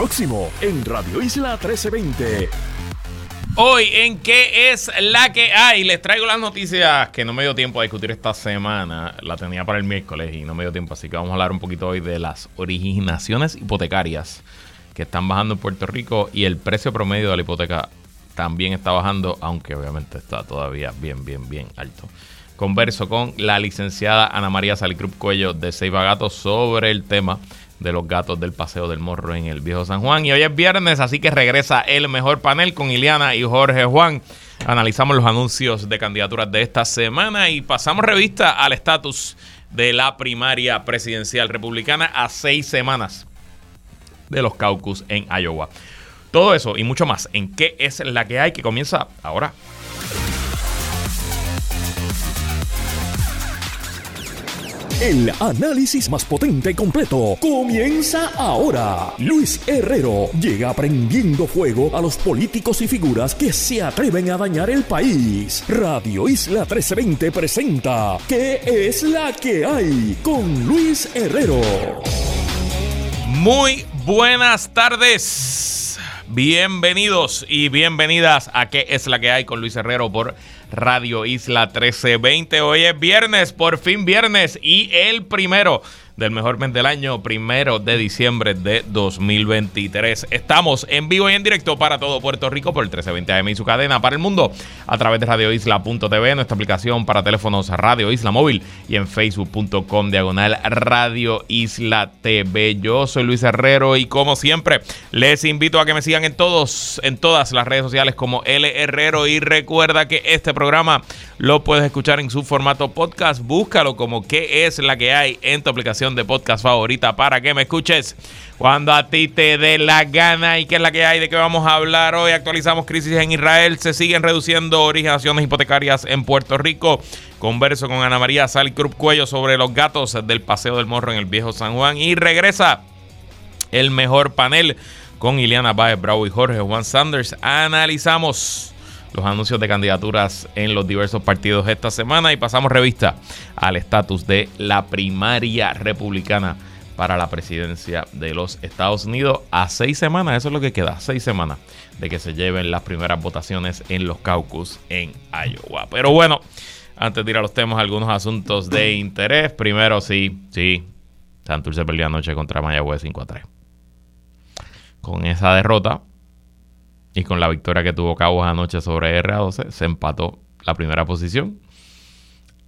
próximo en Radio Isla 1320. Hoy en qué es la que hay, les traigo las noticias que no me dio tiempo a discutir esta semana, la tenía para el miércoles y no me dio tiempo, así que vamos a hablar un poquito hoy de las originaciones hipotecarias que están bajando en Puerto Rico y el precio promedio de la hipoteca también está bajando, aunque obviamente está todavía bien, bien, bien alto. Converso con la licenciada Ana María Salicrup Cuello de Seiba Gatos sobre el tema de los gatos del Paseo del Morro en el Viejo San Juan. Y hoy es viernes, así que regresa el mejor panel con Iliana y Jorge Juan. Analizamos los anuncios de candidaturas de esta semana y pasamos revista al estatus de la primaria presidencial republicana a seis semanas de los caucus en Iowa. Todo eso y mucho más en qué es la que hay que comienza ahora. El análisis más potente y completo comienza ahora. Luis Herrero llega prendiendo fuego a los políticos y figuras que se atreven a dañar el país. Radio Isla 1320 presenta ¿Qué es la que hay? con Luis Herrero. Muy buenas tardes. Bienvenidos y bienvenidas a ¿Qué es la que hay? con Luis Herrero por Radio Isla 1320. Hoy es viernes, por fin viernes y el primero del mejor mes del año, primero de diciembre de 2023. Estamos en vivo y en directo para todo Puerto Rico por el 1320 AM y su cadena para el mundo a través de radioisla.tv, nuestra aplicación para teléfonos Radio Isla Móvil y en facebook.com diagonal Radio Isla TV. Yo soy Luis Herrero y como siempre les invito a que me sigan en todos, en todas las redes sociales como L Herrero y recuerda que este programa lo puedes escuchar en su formato podcast. Búscalo como qué es la que hay en tu aplicación de podcast favorita para que me escuches cuando a ti te dé la gana y qué es la que hay, de qué vamos a hablar hoy. Actualizamos crisis en Israel, se siguen reduciendo originaciones hipotecarias en Puerto Rico. Converso con Ana María Salicrup Cuello sobre los gatos del Paseo del Morro en el Viejo San Juan y regresa el mejor panel con Ileana Baez Bravo y Jorge Juan Sanders. Analizamos los anuncios de candidaturas en los diversos partidos esta semana y pasamos revista al estatus de la primaria republicana para la presidencia de los Estados Unidos a seis semanas, eso es lo que queda, seis semanas de que se lleven las primeras votaciones en los caucus en Iowa. Pero bueno, antes de ir a los temas, algunos asuntos de interés. Primero, sí, sí, Santurce perdió anoche contra Mayagüez 5 a 3. Con esa derrota, y con la victoria que tuvo Cabos anoche sobre RA12, se empató la primera posición.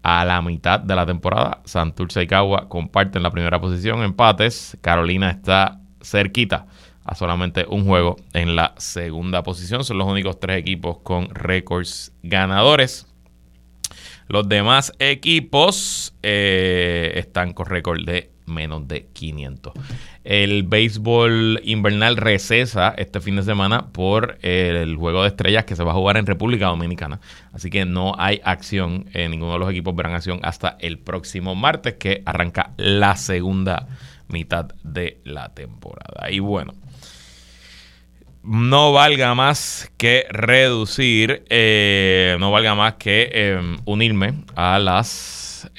A la mitad de la temporada, Santurce y Cagua comparten la primera posición, empates. Carolina está cerquita a solamente un juego en la segunda posición. Son los únicos tres equipos con récords ganadores. Los demás equipos eh, están con récord de menos de 500. El béisbol invernal recesa este fin de semana por el juego de estrellas que se va a jugar en República Dominicana. Así que no hay acción, en ninguno de los equipos verán acción hasta el próximo martes que arranca la segunda mitad de la temporada. Y bueno, no valga más que reducir, eh, no valga más que em, unirme a las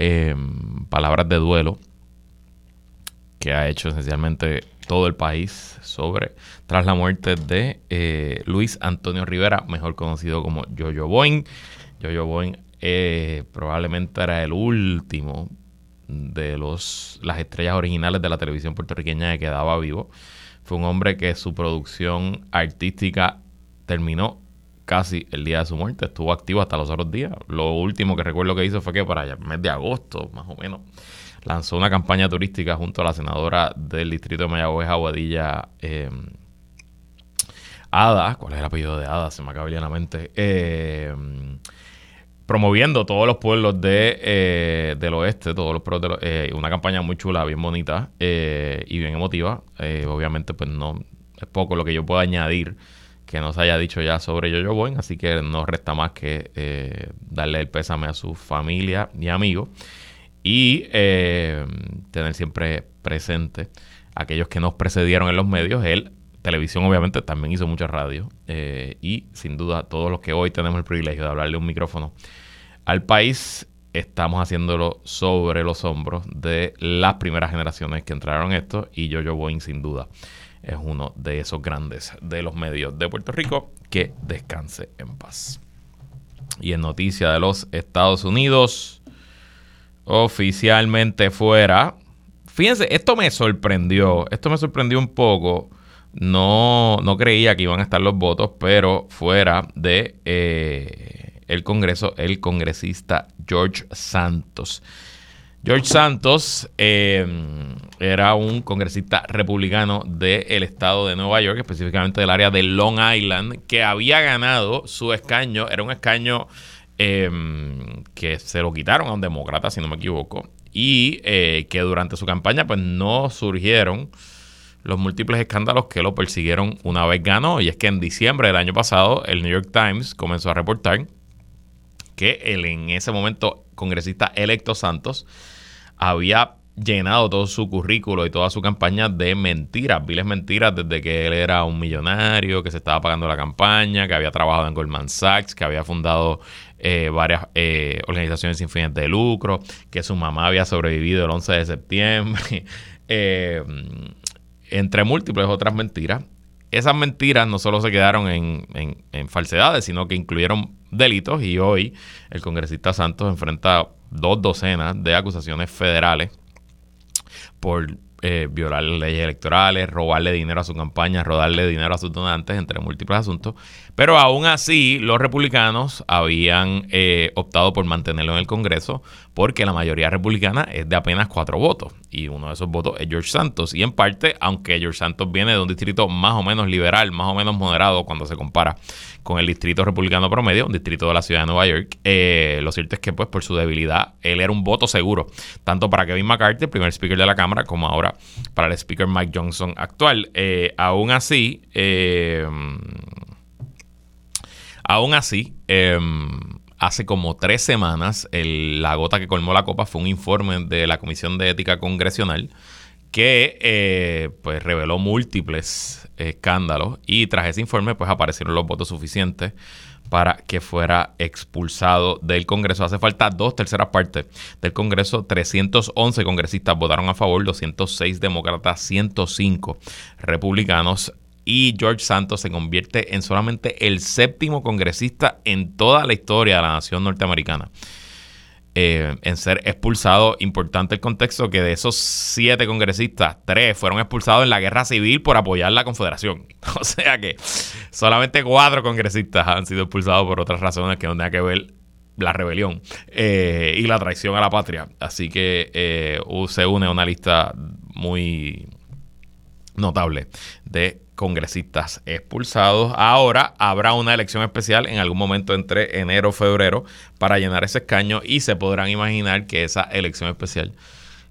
palabras de duelo que ha hecho esencialmente todo el país sobre tras la muerte de eh, Luis Antonio Rivera, mejor conocido como Jojo Boing. Jojo Boing eh, probablemente era el último de los las estrellas originales de la televisión puertorriqueña que quedaba vivo. Fue un hombre que su producción artística terminó casi el día de su muerte. Estuvo activo hasta los otros días. Lo último que recuerdo que hizo fue que para el mes de agosto, más o menos, lanzó una campaña turística junto a la senadora del distrito de Mayagüez, Aguadilla eh, Ada, ¿cuál es el apellido de Ada? Se me acaba la mente. Eh, promoviendo todos los pueblos de, eh, del oeste, todos los pueblos de una campaña muy chula, bien bonita y bien emotiva. obviamente, pues no es poco lo que yo puedo añadir que no se haya dicho ya sobre Yo-Yo Boy, así que no resta más que darle el pésame a su familia y amigos y eh, tener siempre presente aquellos que nos precedieron en los medios. Él, televisión obviamente, también hizo mucha radio eh, y sin duda todos los que hoy tenemos el privilegio de hablarle un micrófono al país, estamos haciéndolo sobre los hombros de las primeras generaciones que entraron en esto y Jojo Boeing sin duda es uno de esos grandes de los medios de Puerto Rico que descanse en paz. Y en noticia de los Estados Unidos, oficialmente fuera. Fíjense, esto me sorprendió, esto me sorprendió un poco. No, no creía que iban a estar los votos, pero fuera de eh, el Congreso, el congresista George Santos. George Santos eh, era un congresista republicano del estado de Nueva York, específicamente del área de Long Island, que había ganado su escaño, era un escaño em, que se lo quitaron a un demócrata, si no me equivoco, y eh, que durante su campaña pues no surgieron los múltiples escándalos que lo persiguieron una vez ganó, y es que en diciembre del año pasado el New York Times comenzó a reportar que el en ese momento congresista electo Santos había llenado todo su currículo y toda su campaña de mentiras, viles mentiras, desde que él era un millonario, que se estaba pagando la campaña, que había trabajado en Goldman Sachs, que había fundado eh, varias eh, organizaciones sin fines de lucro, que su mamá había sobrevivido el 11 de septiembre, eh, entre múltiples otras mentiras. Esas mentiras no solo se quedaron en, falsedades, sino que incluyeron delitos y hoy el congresista Santos enfrenta dos docenas de acusaciones federales por eh, violar las leyes electorales, robarle dinero a su campaña, rodarle dinero a sus donantes, entre múltiples asuntos. Pero aún así, los republicanos habían eh, optado por mantenerlo en el Congreso porque la mayoría republicana es de apenas cuatro votos y uno de esos votos es George Santos. Y en parte, aunque George Santos viene de un distrito más o menos liberal, más o menos moderado cuando se compara con el distrito republicano promedio, un distrito de la ciudad de Nueva York, eh, lo cierto es que pues por su debilidad, él era un voto seguro, tanto para Kevin McCarthy, el primer speaker de la Cámara, como ahora para el speaker Mike Johnson actual. Eh, aún así, eh, aún así, hace como tres semanas, la gota que colmó la copa fue un informe de la Comisión de Ética Congresional que eh, pues reveló múltiples escándalos y tras ese informe pues aparecieron los votos suficientes para que fuera expulsado del Congreso. Hace falta dos terceras partes del Congreso. 311 congresistas votaron a favor, 206 demócratas, 105 republicanos. Y George Santos se convierte en solamente el séptimo congresista en toda la historia de la nación norteamericana eh, en ser expulsado. Importante el contexto que de esos siete congresistas, tres fueron expulsados en la guerra civil por apoyar la Confederación. O sea que solamente cuatro congresistas han sido expulsados por otras razones que no tengan que ver la rebelión eh, y la traición a la patria. Así que eh, se une a una lista muy notable de congresistas expulsados. Ahora habrá una elección especial en algún momento entre enero y febrero para llenar ese escaño y se podrán imaginar que esa elección especial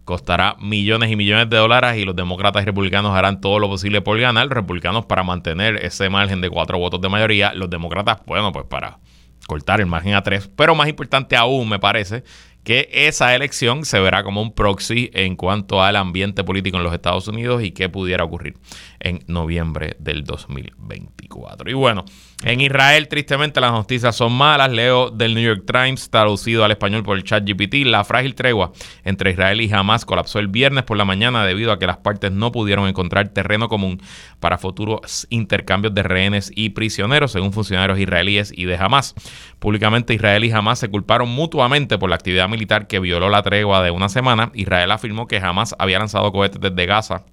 costará millones y millones de dólares y los demócratas y republicanos harán todo lo posible por ganar. Los republicanos para mantener ese margen de cuatro votos de mayoría. Los demócratas, bueno, pues para cortar el margen a tres. Pero más importante aún, me parece, que esa elección se verá como un proxy en cuanto al ambiente político en los Estados Unidos y qué pudiera ocurrir en noviembre del 2024. Y bueno, en Israel tristemente las noticias son malas. Leo del New York Times traducido al español por el chat GPT. La frágil tregua entre Israel y Hamas colapsó el viernes por la mañana debido a que las partes no pudieron encontrar terreno común para futuros intercambios de rehenes y prisioneros, según funcionarios israelíes y de Hamas. Públicamente Israel y Hamas se culparon mutuamente por la actividad militar que violó la tregua de una semana. Israel afirmó que jamás había lanzado cohetes desde Gaza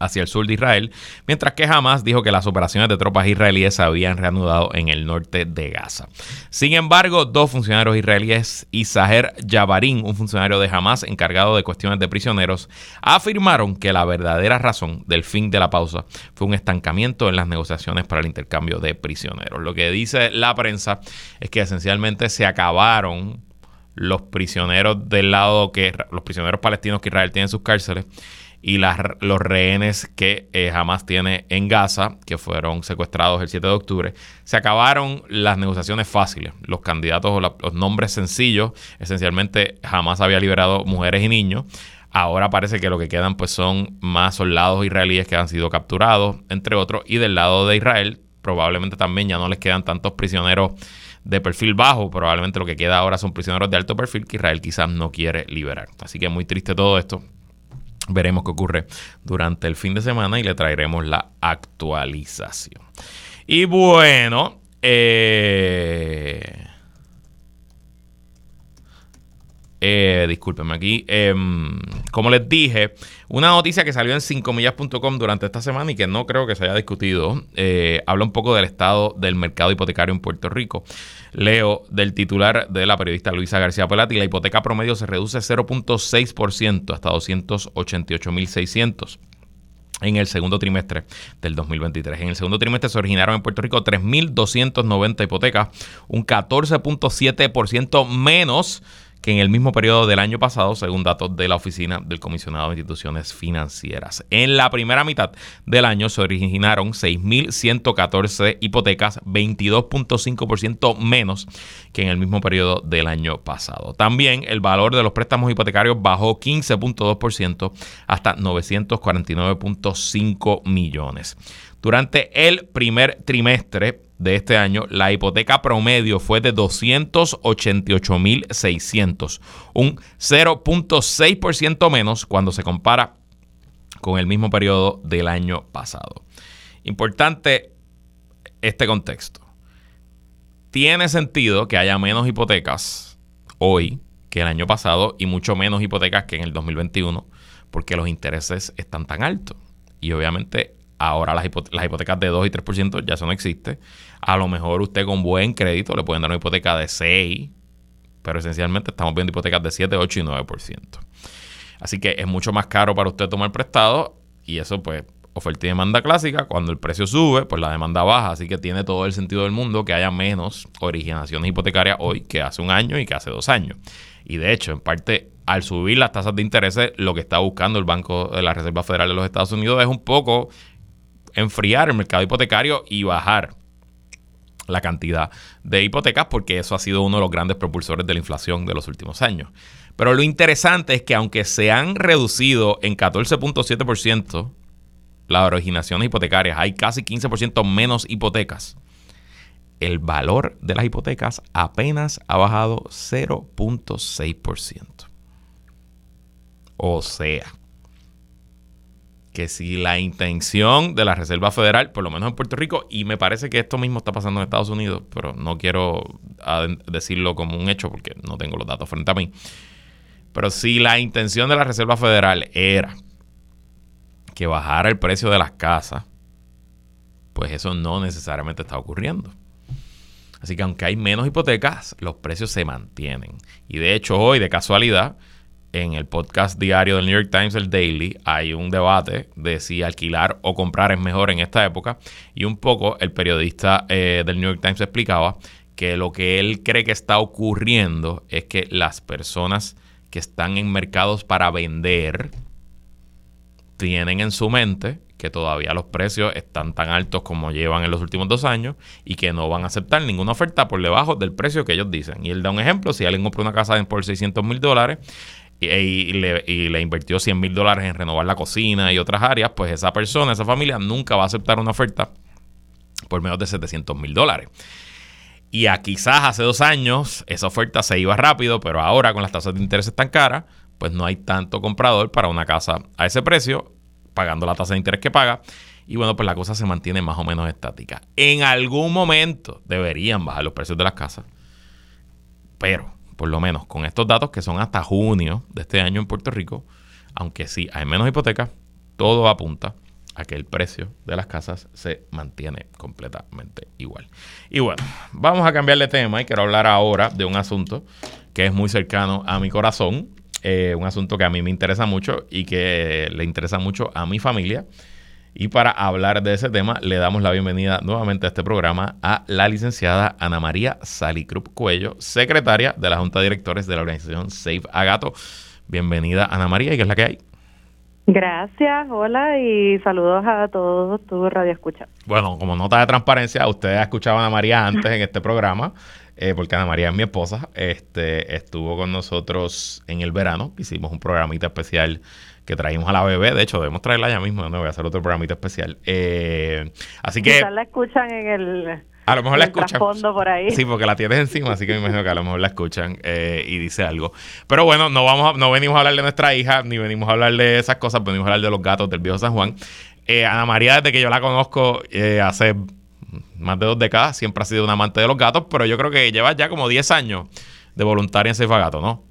hacia el sur de Israel, mientras que Hamas dijo que las operaciones de tropas israelíes se habían reanudado en el norte de Gaza. Sin embargo, dos funcionarios israelíes y Saher Jabarin, un funcionario de Hamas encargado de cuestiones de prisioneros, afirmaron que la verdadera razón del fin de la pausa fue un estancamiento en las negociaciones para el intercambio de prisioneros. Lo que dice la prensa es que esencialmente se acabaron los prisioneros del lado que los prisioneros palestinos que Israel tiene en sus cárceles y las, los rehenes que eh, Hamas tiene en Gaza, que fueron secuestrados el 7 de octubre, se acabaron las negociaciones fáciles. Los candidatos o los nombres sencillos, esencialmente Hamas había liberado mujeres y niños. Ahora parece que lo que quedan pues son más soldados israelíes que han sido capturados, entre otros, y del lado de Israel probablemente también ya no les quedan tantos prisioneros de perfil bajo, probablemente lo que queda ahora son prisioneros de alto perfil que Israel quizás no quiere liberar. Así que muy triste todo esto. Veremos qué ocurre durante el fin de semana y le traeremos la actualización. Y bueno, eh, Eh, discúlpenme aquí. Em, como les dije, una noticia que salió en 5millas.com durante esta semana y que no creo que se haya discutido, eh, habla un poco del estado del mercado hipotecario en Puerto Rico. Leo del titular de la periodista Luisa García Pelati, la hipoteca promedio se reduce 0.6% hasta 288.600 en el segundo trimestre del 2023. En el segundo trimestre se originaron en Puerto Rico 3.290 hipotecas, un 14.7% menos que en el mismo periodo del año pasado, según datos de la Oficina del Comisionado de Instituciones Financieras. En la primera mitad del año se originaron 6.114 hipotecas, 22.5% menos que en el mismo periodo del año pasado. También el valor de los préstamos hipotecarios bajó 15.2% hasta 949.5 millones. Durante el primer trimestre, de este año, la hipoteca promedio fue de 288.600, un 0.6% menos cuando se compara con el mismo periodo del año pasado. Importante este contexto. Tiene sentido que haya menos hipotecas hoy que el año pasado y mucho menos hipotecas que en el 2021 porque los intereses están tan altos. Y obviamente Ahora las, hipotecas de 2 y 3% ya eso no existe. A lo mejor usted con buen crédito le pueden dar una hipoteca de 6, pero esencialmente estamos viendo hipotecas de 7, 8 y 9%. Así que es mucho más caro para usted tomar prestado y eso pues oferta y demanda clásica, cuando el precio sube, pues la demanda baja, así que tiene todo el sentido del mundo que haya menos originaciones hipotecarias hoy que hace un año y que hace dos años. Y de hecho, en parte, al subir las tasas de interés, lo que está buscando el Banco de la Reserva Federal de los Estados Unidos es un poco enfriar el mercado hipotecario y bajar la cantidad de hipotecas porque eso ha sido uno de los grandes propulsores de la inflación de los últimos años. Pero lo interesante es que aunque se han reducido en 14.7% las originaciones hipotecarias, hay casi 15% menos hipotecas. El valor de las hipotecas apenas ha bajado 0.6%. O sea, que si la intención de la Reserva Federal, por lo menos en Puerto Rico, y me parece que esto mismo está pasando en Estados Unidos, pero no quiero decirlo como un hecho porque no tengo los datos frente a mí, pero si la intención de la Reserva Federal era que bajara el precio de las casas, pues eso no necesariamente está ocurriendo. Así que aunque hay menos hipotecas, los precios se mantienen. Y de hecho hoy, de casualidad, en el podcast diario del New York Times, el Daily, hay un debate de si alquilar o comprar es mejor en esta época. Y un poco el periodista eh, del New York Times explicaba que lo que él cree que está ocurriendo es que las personas que están en mercados para vender tienen en su mente que todavía los precios están tan altos como llevan en los últimos dos años y que no van a aceptar ninguna oferta por debajo del precio que ellos dicen. Y él da un ejemplo, si alguien compra una casa por 600 mil dólares, y, le, invirtió 100 mil dólares en renovar la cocina y otras áreas, pues esa persona, esa familia nunca va a aceptar una oferta por menos de 700 mil dólares. Y a quizás hace dos años esa oferta se iba rápido, pero ahora con las tasas de interés tan caras, pues no hay tanto comprador para una casa a ese precio, pagando la tasa de interés que paga. Y bueno, pues la cosa se mantiene más o menos estática. En algún momento deberían bajar los precios de las casas. Pero por lo menos con estos datos que son hasta junio de este año en Puerto Rico, aunque sí hay menos hipotecas, todo apunta a que el precio de las casas se mantiene completamente igual. Y bueno, vamos a cambiar de tema y quiero hablar ahora de un asunto que es muy cercano a mi corazón, eh, un asunto que a mí me interesa mucho y que le interesa mucho a mi familia y para hablar de ese tema, le damos la bienvenida nuevamente a este programa a la licenciada Ana María Salicrup Cuello, secretaria de la Junta de Directores de la organización Save Agato. Bienvenida, Ana María, ¿y qué es la que hay? Gracias, hola y saludos a todos tu radio escucha. Bueno, como nota de transparencia, usted ha escuchado a Ana María antes en este programa, eh, porque Ana María es mi esposa, este, estuvo con nosotros en el verano, hicimos un programita especial que traímos a la bebé. De hecho, debemos traerla ya mismo. No voy a hacer otro programita especial. Eh, así que. la escuchan en el. A lo mejor la escuchan. por ahí. Sí, porque la tienes encima, así que me imagino que a lo mejor la escuchan eh, y dice algo. Pero bueno, no vamos no venimos a hablar de nuestra hija, ni venimos a hablar de esas cosas, venimos a hablar de los gatos del viejo San Juan. Eh, Ana María, desde que yo la conozco eh, hace más de dos décadas, siempre ha sido un amante de los gatos, pero yo creo que lleva ya como 10 años de voluntaria en Ceifa Gato, ¿no?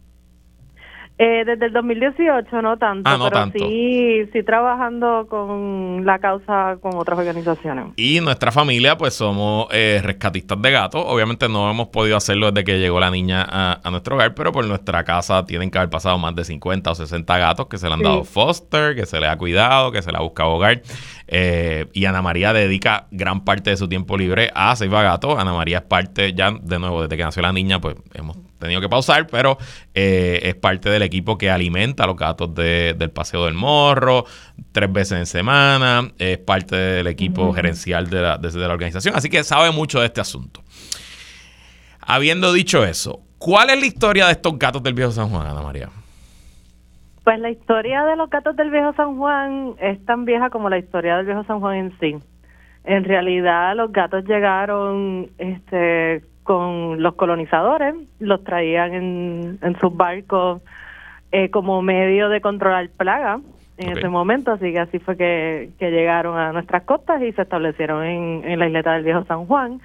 Eh, desde el 2018 no tanto, ah, no pero tanto. sí, sí trabajando con la causa con otras organizaciones. Y nuestra familia, pues somos eh, rescatistas de gatos. Obviamente no hemos podido hacerlo desde que llegó la niña a, a, nuestro hogar, pero por nuestra casa tienen que haber pasado más de 50 o 60 gatos que se le han Sí. dado foster, que se le ha cuidado, que se le ha buscado hogar. Eh, y Ana María dedica gran parte de su tiempo libre a Seiva Gatos. Ana María es parte, ya de nuevo, desde que nació la niña, pues hemos tenido que pausar, pero eh, es parte del equipo que alimenta a los gatos de- del Paseo del Morro tres veces en semana, es parte del equipo gerencial de la, de- de la organización, así que sabe mucho de este asunto. Habiendo dicho eso, ¿cuál es la historia de estos gatos del viejo San Juan, Ana María? Pues la historia de los gatos del viejo San Juan es tan vieja como la historia del viejo San Juan en sí. En realidad los gatos llegaron este con los colonizadores, los traían en, en sus barcos eh, como medio de controlar plaga en ese momento, así que así fue que, que llegaron a nuestras costas y se establecieron en, en la isleta del viejo San Juan.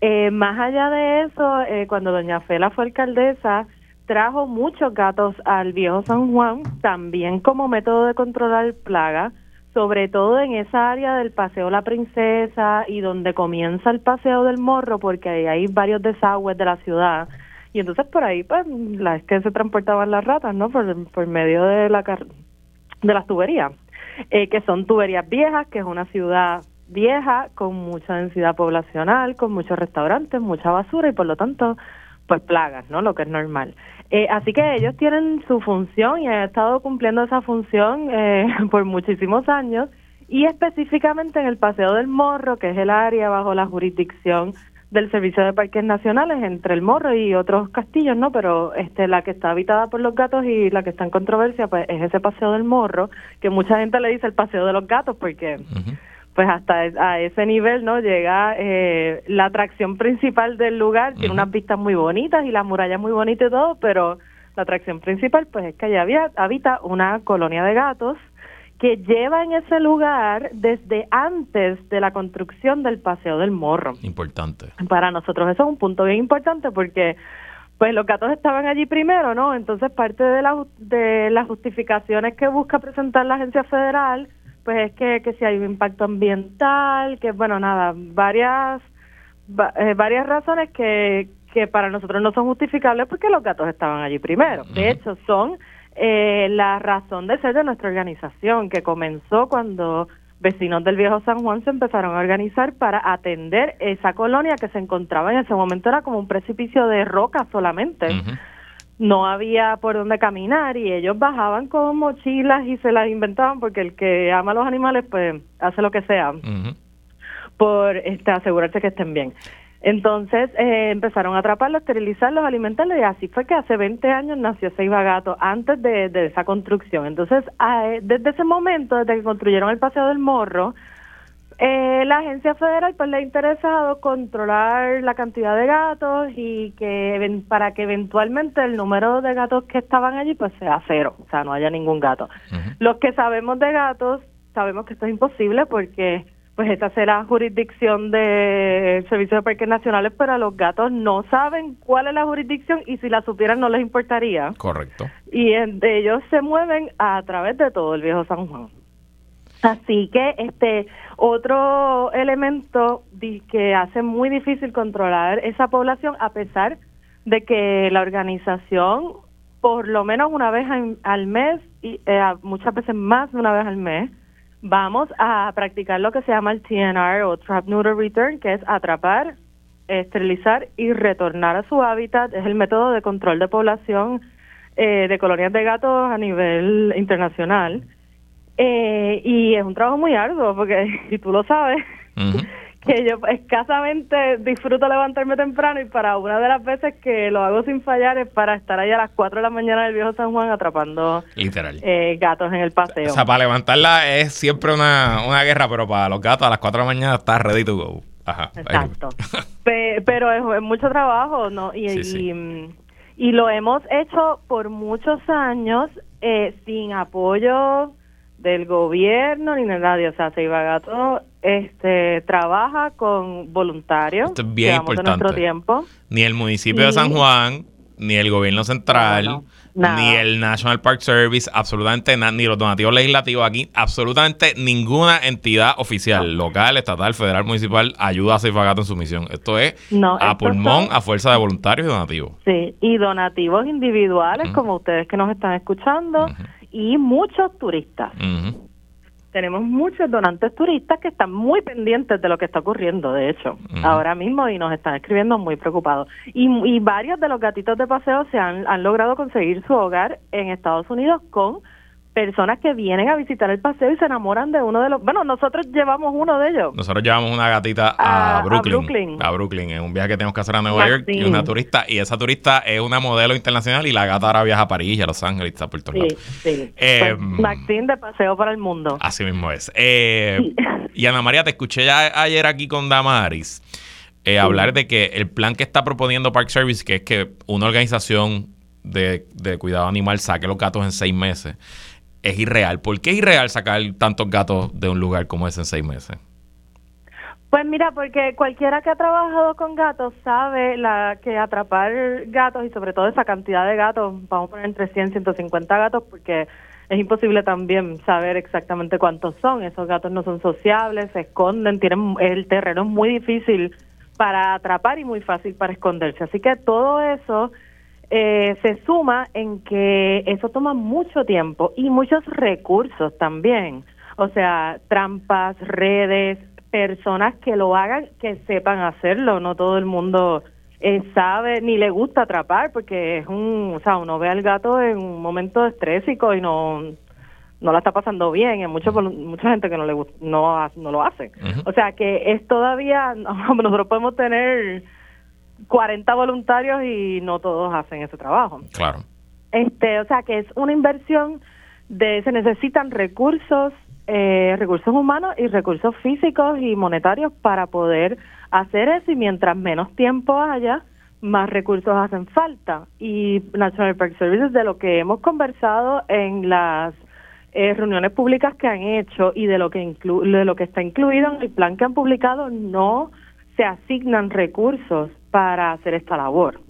Eh, más allá de eso, eh, cuando doña Fela fue alcaldesa, trajo muchos gatos al viejo San Juan, también como método de controlar plaga, sobre todo en esa área del Paseo La Princesa y donde comienza el Paseo del Morro, porque ahí hay varios desagües de la ciudad. Y entonces por ahí, pues, las que se transportaban las ratas, ¿no? Por, por medio de la car- de las tuberías, eh, que son tuberías viejas, que es una ciudad vieja con mucha densidad poblacional, con muchos restaurantes, mucha basura y por lo tanto, pues plagas, ¿no? Lo que es normal. Eh, así que ellos tienen su función y han estado cumpliendo esa función eh, por muchísimos años y específicamente en el Paseo del Morro, que es el área bajo la jurisdicción del Servicio de Parques Nacionales entre el Morro y otros castillos, ¿no? Pero este la que está habitada por los gatos y la que está en controversia pues es ese Paseo del Morro, que mucha gente le dice el Paseo de los Gatos porque. Pues hasta a ese nivel no llega eh, la atracción principal del lugar tiene unas vistas muy bonitas y las murallas muy bonitas y todo pero la atracción principal pues es que allá había, habita una colonia de gatos que lleva en ese lugar desde antes de la construcción del paseo del morro Importante. para nosotros eso es un punto bien importante porque pues los gatos estaban allí primero, ¿no? Entonces parte de, la, de las justificaciones que busca presentar la agencia federal, pues es que, que si hay un impacto ambiental, que bueno, nada, varias va- eh, varias razones que, que para nosotros no son justificables porque los gatos estaban allí primero. De hecho, son eh, la razón de ser de nuestra organización, que comenzó cuando vecinos del viejo San Juan se empezaron a organizar para atender esa colonia que se encontraba en ese momento era como un precipicio de roca solamente. Ujú. No había por dónde caminar y ellos bajaban con mochilas y se las inventaban porque el que ama a los animales pues hace lo que sea por este, asegurarse que estén bien. Entonces eh, empezaron a atraparlos, esterilizarlos, alimentarlos y así fue que hace 20 años nació Seiba Gato antes de, de esa construcción. Entonces ah, eh, desde ese momento, desde que construyeron el Paseo del Morro, eh, la agencia federal pues le ha interesado controlar la cantidad de gatos y que para que eventualmente el número de gatos que estaban allí pues sea cero, o sea no haya ningún gato. Los que sabemos de gatos, sabemos que esto es imposible porque pues esta será jurisdicción del Servicio de Parques Nacionales, pero los gatos no saben cuál es la jurisdicción y si la supieran no les importaría. Correcto. Y en- ellos se mueven a través de todo el viejo San Juan. Así que este otro elemento que hace muy difícil controlar esa población a pesar de que la organización por lo menos una vez al- al mes y eh, muchas veces más de una vez al mes vamos a practicar lo que se llama el TNR o Trap Neuter Return, que es atrapar, esterilizar y retornar a su hábitat. Es el método de control de población eh, de colonias de gatos a nivel internacional. Eh, y es un trabajo muy arduo, porque si tú lo sabes, que yo escasamente disfruto levantarme temprano y para una de las veces que lo hago sin fallar es para estar ahí a las 4 de la mañana del viejo San Juan atrapando Literal. eh, gatos en el paseo. O sea, para levantarla es siempre una, una guerra, pero para los gatos a las 4 de la mañana está ready to go. Ajá. Exacto. pero es, mucho trabajo, ¿no? Y, y, lo hemos hecho por muchos años eh, sin apoyo del gobierno ni de nadie. O sea, Gato este, trabaja con voluntarios. Esto es bien importante. tiempo. Ni el municipio de San Juan, ni el gobierno central ni el National Park Service, absolutamente nada, ni los donativos legislativos aquí, absolutamente ninguna entidad oficial, local, estatal, federal, municipal, ayuda a Ceifagato en su misión. Esto es a pulmón, a fuerza de voluntarios y donativos. Sí, y donativos individuales, como ustedes que nos están escuchando, y muchos turistas. Tenemos muchos donantes turistas que están muy pendientes de lo que está ocurriendo, de hecho, ahora mismo y nos están escribiendo muy preocupados. Y, y varios de los gatitos de paseo se han, han logrado conseguir su hogar en Estados Unidos con personas que vienen a visitar el paseo y se enamoran de uno de los... Bueno, nosotros llevamos uno de ellos. Nosotros llevamos una gatita a, Brooklyn, a Brooklyn. en un viaje que tenemos que hacer a Nueva York y una turista. Y esa turista es una modelo internacional y la gata ahora viaja a París y a Los Ángeles y a Puerto Rico. Sí, eh, pues, Maxine de Paseo para el Mundo. Así mismo es. Eh, y Ana María, te escuché ya ayer aquí con Damaris eh, hablar de que el plan que está proponiendo Park Service, que es que una organización de, de cuidado animal saque los gatos en seis meses es irreal. ¿Por qué es irreal sacar tantos gatos de un lugar como ese en seis meses? Pues mira, porque cualquiera que ha trabajado con gatos sabe la que atrapar gatos y sobre todo esa cantidad de gatos, vamos a poner entre 100 y 150 gatos porque es imposible también saber exactamente cuántos son. Esos gatos no son sociables, se esconden, tienen el terreno es muy difícil para atrapar y muy fácil para esconderse. Así que todo eso eh, se suma en que eso toma mucho tiempo y muchos recursos también. O sea, trampas, redes, personas que lo hagan, que sepan hacerlo. No todo el mundo eh, sabe ni le gusta atrapar porque es un, o sea, uno ve al gato en un momento estrésico y no no la está pasando bien, hay mucho, mucha gente que no le no, no lo hace. O sea que es todavía, nosotros podemos tener 40 voluntarios y no todos hacen ese trabajo. Claro. Este, o sea que es una inversión de se necesitan recursos eh, recursos humanos y recursos físicos y monetarios para poder hacer eso y mientras menos tiempo haya más recursos hacen falta y National Park Services de lo que hemos conversado en las eh, reuniones públicas que han hecho y de lo que de lo que está incluido en el plan que han publicado no se asignan recursos para hacer esta labor.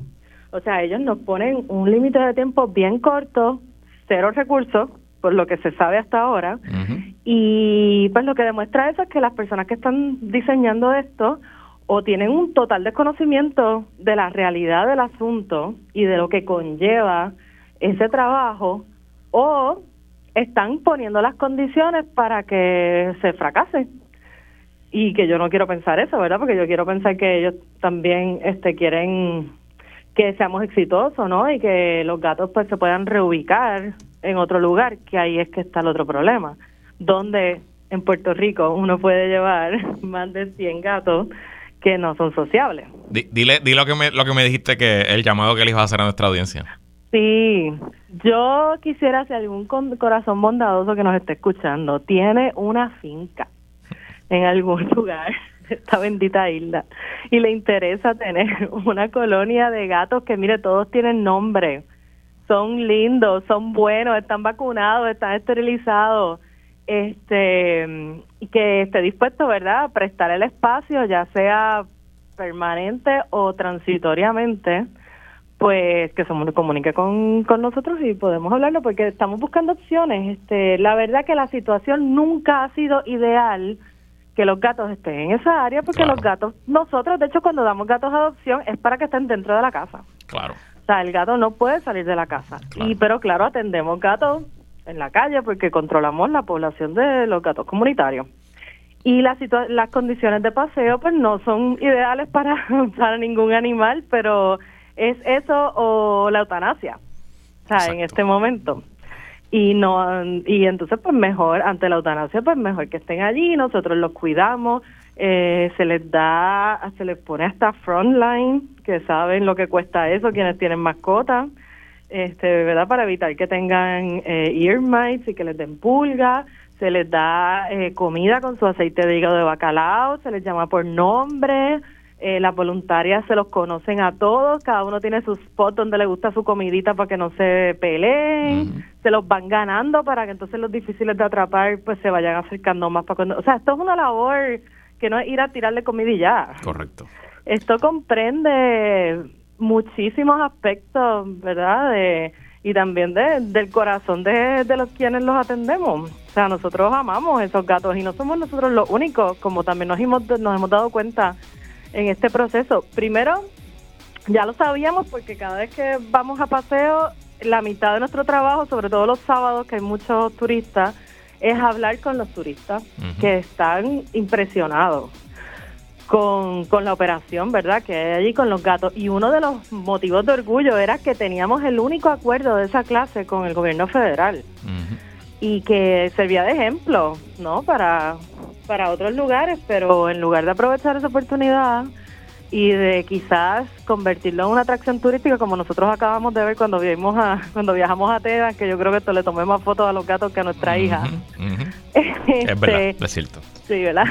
O sea, ellos nos ponen un límite de tiempo bien corto, cero recursos, por lo que se sabe hasta ahora, y pues lo que demuestra eso es que las personas que están diseñando esto o tienen un total desconocimiento de la realidad del asunto y de lo que conlleva ese trabajo, o están poniendo las condiciones para que se fracase y que yo no quiero pensar eso, ¿verdad? Porque yo quiero pensar que ellos también este quieren que seamos exitosos, ¿no? Y que los gatos pues se puedan reubicar en otro lugar, que ahí es que está el otro problema, donde en Puerto Rico uno puede llevar más de 100 gatos que no son sociables. dile, dile lo que me lo que me dijiste que el llamado que le iba a hacer a nuestra audiencia. Sí, yo quisiera si algún corazón bondadoso que nos esté escuchando tiene una finca en algún lugar esta bendita isla. Y le interesa tener una colonia de gatos que mire todos tienen nombre. Son lindos son buenos están vacunados están esterilizados. Este y que esté dispuesto verdad a prestar el espacio ya sea permanente o transitoriamente pues que se comunique con, con nosotros y podemos hablarlo porque estamos buscando opciones. Este la verdad que la situación nunca ha sido ideal que los gatos estén en esa área, porque los gatos, nosotros de hecho cuando damos gatos a adopción es para que estén dentro de la casa. Claro. O sea, el gato no puede salir de la casa. Y pero claro, atendemos gatos en la calle porque controlamos la población de los gatos comunitarios. Y las las condiciones de paseo pues no son ideales para para ningún animal, pero es eso o la eutanasia. O sea, en este momento y no y entonces pues mejor ante la eutanasia pues mejor que estén allí nosotros los cuidamos. Eh, se les da se les pone hasta frontline que saben lo que cuesta eso quienes tienen mascotas este verdad para evitar que tengan eh, ear mites y que les den pulga. Se les da eh, comida con su aceite de hígado de bacalao, se les llama por nombre, eh, las voluntarias se los conocen a todos, cada uno tiene su spot donde le gusta su comidita para que no se peleen, se los van ganando para que entonces los difíciles de atrapar pues se vayan acercando más para cuando, o sea, esto es una labor que no es ir a tirarle comida y ya. Correcto. Esto comprende muchísimos aspectos, ¿verdad? De, y también de, del corazón de, de los quienes los atendemos. O sea, nosotros amamos esos gatos y no somos nosotros los únicos, como también nos hemos, nos hemos dado cuenta en este proceso. Primero, ya lo sabíamos porque cada vez que vamos a paseo, la mitad de nuestro trabajo, sobre todo los sábados, que hay muchos turistas, es hablar con los turistas que están impresionados con, con la operación, ¿verdad? Que hay allí con los gatos. Y uno de los motivos de orgullo era que teníamos el único acuerdo de esa clase con el gobierno federal y que servía de ejemplo, ¿no? Para, para otros lugares, pero en lugar de aprovechar esa oportunidad y de quizás convertirlo en una atracción turística como nosotros acabamos de ver cuando vimos a, cuando viajamos a Teda, que yo creo que esto le tomé más fotos a los gatos que a nuestra hija. es verdad, este, es cierto. Sí, ¿verdad?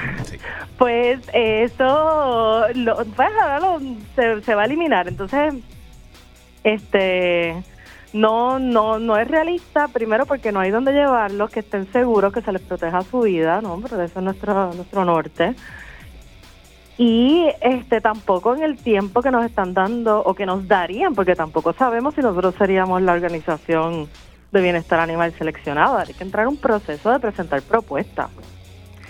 Pues eso lo, pues ahora se, se va a eliminar. Entonces, este no no no es realista primero porque no hay donde llevarlos que estén seguros que se les proteja su vida no pero eso es nuestro nuestro norte. Y este tampoco en el tiempo que nos están dando o que nos darían porque tampoco sabemos si nosotros seríamos la organización de bienestar animal seleccionada. Hay que entrar en un proceso de presentar propuestas.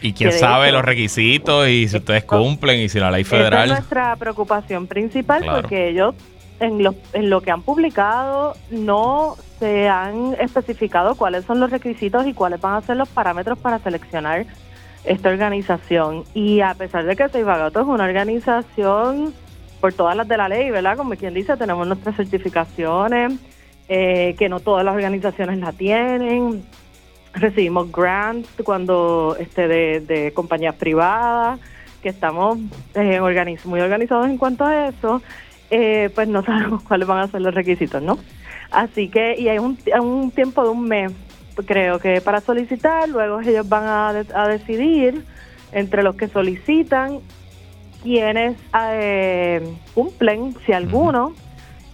Y quién sabe los requisitos y si ustedes cumplen y si la ley federal. es nuestra preocupación principal porque ellos en lo, en lo que han publicado no se han especificado cuáles son los requisitos y cuáles van a ser los parámetros para seleccionar esta organización. Y a pesar de que Seibagato es una organización por todas las de la ley, ¿verdad? Como quien dice, tenemos nuestras certificaciones, eh, que no todas las organizaciones la tienen. Recibimos grants cuando este de, compañías privadas, que estamos eh, muy organizados en cuanto a eso eh, pues no sabemos cuáles van a ser los requisitos, ¿no? Así que, y hay un, un tiempo de un mes, creo que para solicitar, luego ellos van a, decidir entre los que solicitan quiénes eh, cumplen, si alguno,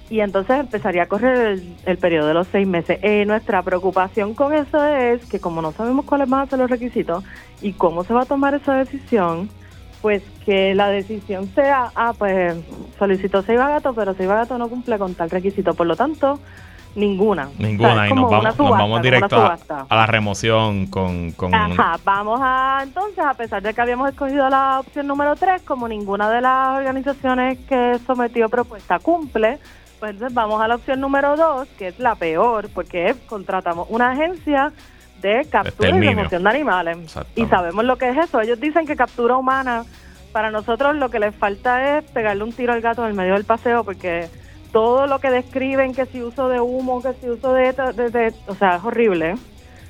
y entonces empezaría a correr el, periodo de los seis meses. Eh, nuestra preocupación con eso es que como no sabemos cuáles van a ser los requisitos y cómo se va a tomar esa decisión, pues que la decisión sea, ah, pues solicitó Seiba Gato, pero Seiba Gato no cumple con tal requisito, por lo tanto, ninguna. Ninguna, y nos vamos, directo a, la remoción con... con Ajá, vamos a, entonces, a pesar de que habíamos escogido la opción número 3, como ninguna de las organizaciones que sometió propuesta cumple, pues entonces vamos a la opción número 2, que es la peor, porque contratamos una agencia de captura y remoción de animales. Y sabemos lo que es eso. Ellos dicen que captura humana, para nosotros lo que les falta es pegarle un tiro al gato en el medio del paseo, porque todo lo que describen, que si uso de humo, que si uso de... o sea, es horrible.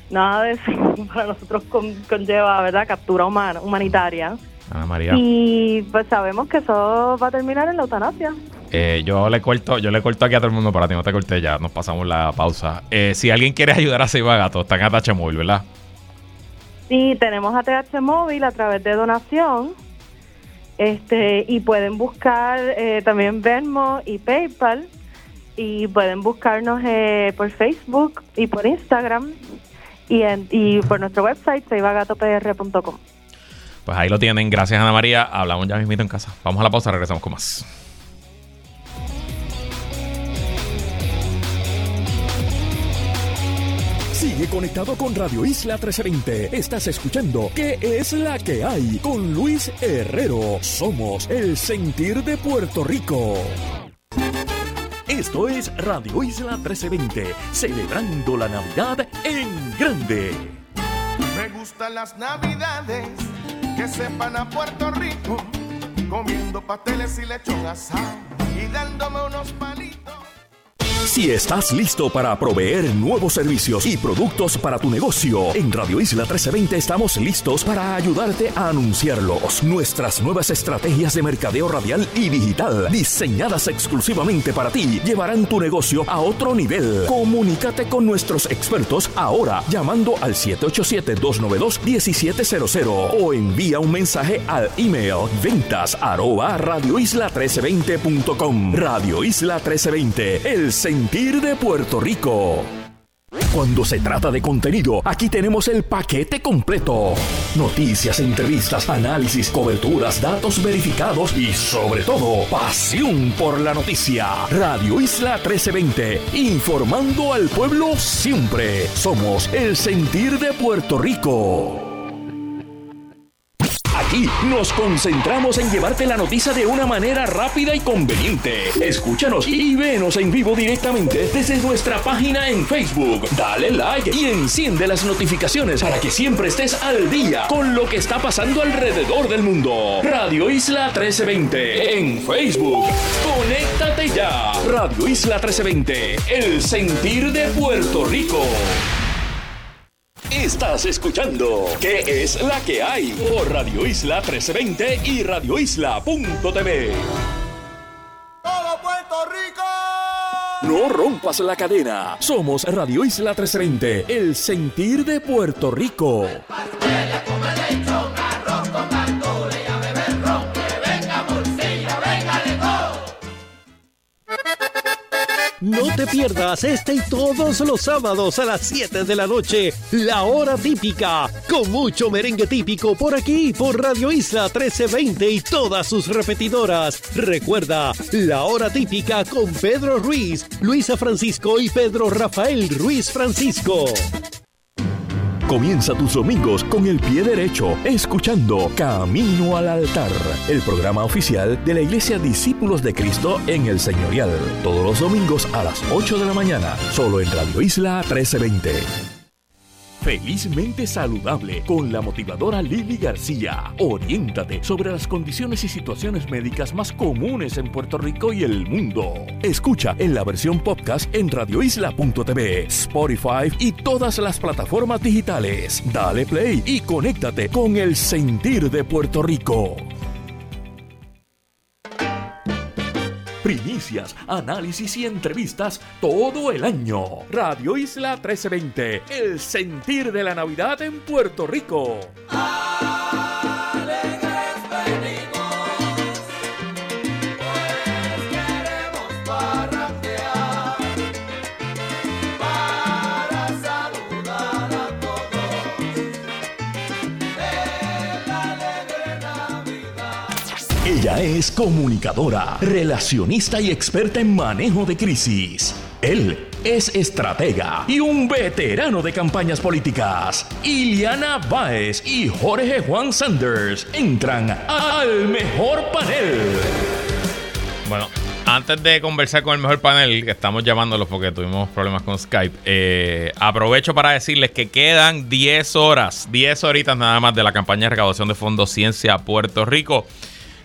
Nada de eso para nosotros conlleva, ¿verdad?, captura humana, humanitaria. Ana María. Y pues sabemos que eso va a terminar en la eutanasia. Eh, yo le corto, yo le corto aquí a todo el mundo para ti, no te corté ya, nos pasamos la pausa. Eh, si alguien quiere ayudar a Seiba Gato, está en ATH Móvil, ¿verdad? Sí, tenemos ATH Móvil a través de donación. Este, y pueden buscar eh, también Venmo y PayPal. Y pueden buscarnos por Facebook y por Instagram y, y por nuestro website, seibagatopr.com. Pues ahí lo tienen. Gracias, Ana María. Hablamos ya mismito en casa. Vamos a la pausa, regresamos con más. Sigue conectado con Radio Isla 1320. Estás escuchando ¿Qué es la que hay? Con Luis Herrero. Somos el sentir de Puerto Rico. Esto es Radio Isla 1320, celebrando la Navidad en grande. Me gustan las Navidades que sepan a Puerto Rico, comiendo pasteles y lechón asado y dándome unos palitos. Si estás listo para proveer nuevos servicios y productos para tu negocio, en Radio Isla 1320 estamos listos para ayudarte a anunciarlos. Nuestras nuevas estrategias de mercadeo radial y digital, diseñadas exclusivamente para ti, llevarán tu negocio a otro nivel. Comunícate con nuestros expertos ahora llamando al 787-292-1700 o envía un mensaje al email ventas arroba radioisla1320.com. Radio Isla 1320, el sentir de Puerto Rico. Cuando se trata de contenido, aquí tenemos el paquete completo. Noticias, entrevistas, análisis, coberturas, datos verificados y sobre todo, pasión por la noticia. Radio Isla 1320, informando al pueblo siempre. Somos el sentir de Puerto Rico. Aquí nos concentramos en llevarte la noticia de una manera rápida y conveniente. Escúchanos y venos en vivo directamente desde nuestra página en Facebook. Dale like y enciende las notificaciones para que siempre estés al día con lo que está pasando alrededor del mundo. Radio Isla 1320 en Facebook. Conéctate ya. Radio Isla 1320, el sentir de Puerto Rico. Estás escuchando ¿Qué es la que hay? Por Radio Isla 1320 y radioisla.tv. Todo Puerto Rico. No rompas la cadena. Somos Radio Isla 1320, el sentir de Puerto Rico. No te pierdas este y todos los sábados a las 7 de la noche, la hora típica, con mucho merengue típico por aquí, por Radio Isla 1320 y todas sus repetidoras. Recuerda, la hora típica con Pedro Ruiz, Luisa Francisco y Pedro Rafael Ruiz Francisco. Comienza tus domingos con el pie derecho, escuchando Camino al Altar, el programa oficial de la Iglesia Discípulos de Cristo en el Señorial. Todos los domingos a las 8 de la mañana, solo en Radio Isla 1320. Felizmente saludable con la motivadora Lili García. Oriéntate sobre las condiciones y situaciones médicas más comunes en Puerto Rico y el mundo. Escucha en la versión podcast en radioisla.tv, Spotify y todas las plataformas digitales. Dale play y conéctate con el sentir de Puerto Rico. Primicias, análisis y entrevistas todo el año. Radio Isla 1320, el sentir de la Navidad en Puerto Rico. Ella es comunicadora, relacionista y experta en manejo de crisis. Él es estratega y un veterano de campañas políticas. Iliana Báez y Jorge Juan Sanders entran al mejor panel. Bueno, antes de conversar con el mejor panel, que estamos llamándolos porque tuvimos problemas con Skype, eh, aprovecho para decirles que quedan 10 horas, 10 horitas nada más de la campaña de recaudación de fondos Ciencia Puerto Rico.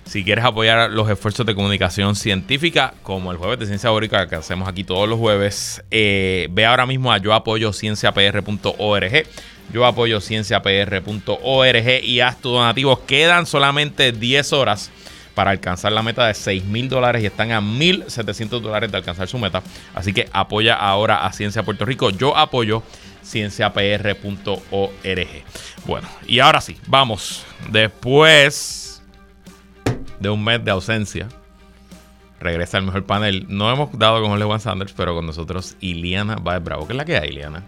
Si quieres apoyar los esfuerzos de comunicación científica, como el jueves de Ciencia Bórica que hacemos aquí todos los jueves, eh, ve ahora mismo a yoapoyocienciapr.org. Yo apoyo cienciapr.org y haz tu donativo. Quedan solamente 10 horas para alcanzar la meta de 6 mil dólares y están a 1.700 dólares de alcanzar su meta. Así que apoya ahora a Ciencia Puerto Rico. Yo apoyo cienciapr.org. Bueno, y ahora sí, vamos. Después de un mes de ausencia, regresa el mejor panel. No hemos dado con Juan Sanders, pero con nosotros Iliana Baez Bravo. ¿Qué es la que hay, Iliana?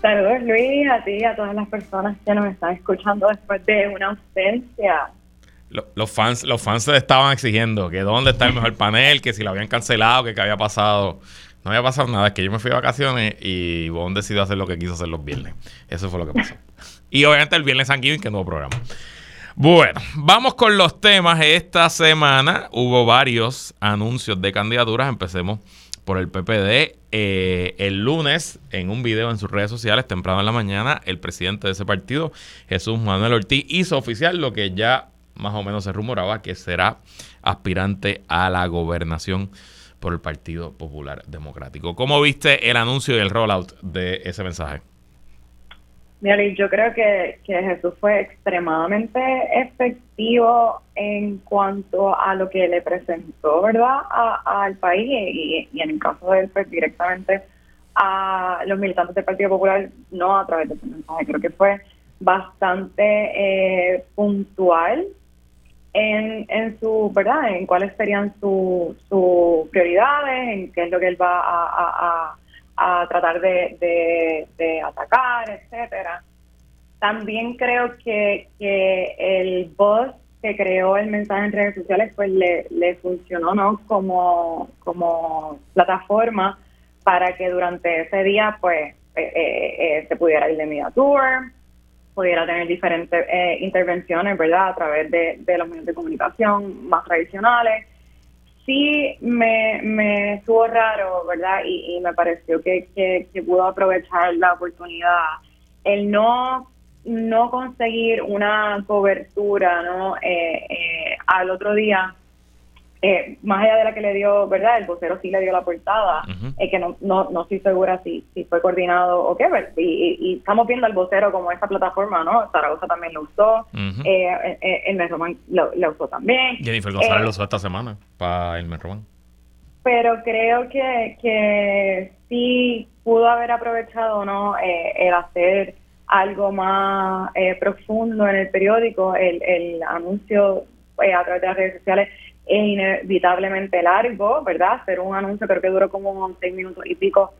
Saludos Luis, a ti y a todas las personas que nos están escuchando después de una ausencia. Lo- Los fans, los fans se estaban exigiendo que dónde está el mejor panel, que si lo habían cancelado, que qué había pasado. No había pasado nada, es que yo me fui de vacaciones y Bon decidió hacer lo que quiso hacer los viernes. Eso fue lo que pasó. y obviamente el viernes San Giving, que no hubo programa. Bueno, vamos con los temas. Esta semana hubo varios anuncios de candidaturas. Empecemos por el PPD. Eh, el lunes, en un video en sus redes sociales, temprano en la mañana, el presidente de ese partido, Jesús Manuel Ortiz, hizo oficial lo que ya más o menos se rumoraba que será aspirante a la gobernación por el Partido Popular Democrático. ¿Cómo viste el anuncio y el rollout de ese mensaje? Mira, yo creo que, Jesús fue extremadamente efectivo en cuanto a lo que le presentó, ¿verdad?, al país y, en el caso de él, pues directamente a los militantes del Partido Popular, no a través de ese mensaje. Creo que fue bastante eh, puntual en, en su, ¿verdad?, en cuáles serían sus prioridades, en qué es lo que él va a a tratar de, de, atacar, etcétera. También creo que, que el voz que creó el mensaje en redes sociales pues le, le funcionó no como, como plataforma para que durante ese día pues eh, eh, eh, se pudiera ir de media tour, pudiera tener diferentes intervenciones, ¿verdad? A través de, de los medios de comunicación más tradicionales sí me, me estuvo raro, ¿verdad? Y, me pareció que, que, pudo aprovechar la oportunidad. El no, no conseguir una cobertura, ¿no? Eh, eh, al otro día, eh, más allá de la que le dio, ¿verdad? El vocero sí le dio la portada, que no, no, no estoy segura si, si fue coordinado o qué, y, y, estamos viendo al vocero como esa plataforma, ¿no? Zaragoza también lo usó, eh, el Román lo, usó también. Jennifer González lo usó esta semana para el Román. Pero creo que, que sí pudo haber aprovechado, ¿no? el hacer algo más profundo en el periódico, el, el anuncio a través de las redes sociales es inevitablemente largo, ¿verdad? Hacer un anuncio creo que duró como seis minutos y pico.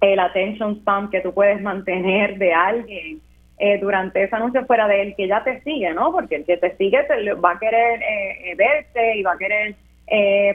El attention spam que tú puedes mantener de alguien eh, durante ese anuncio fuera de él que ya te sigue, ¿no? Porque el que te sigue te, va a querer eh, eh, verte y va a querer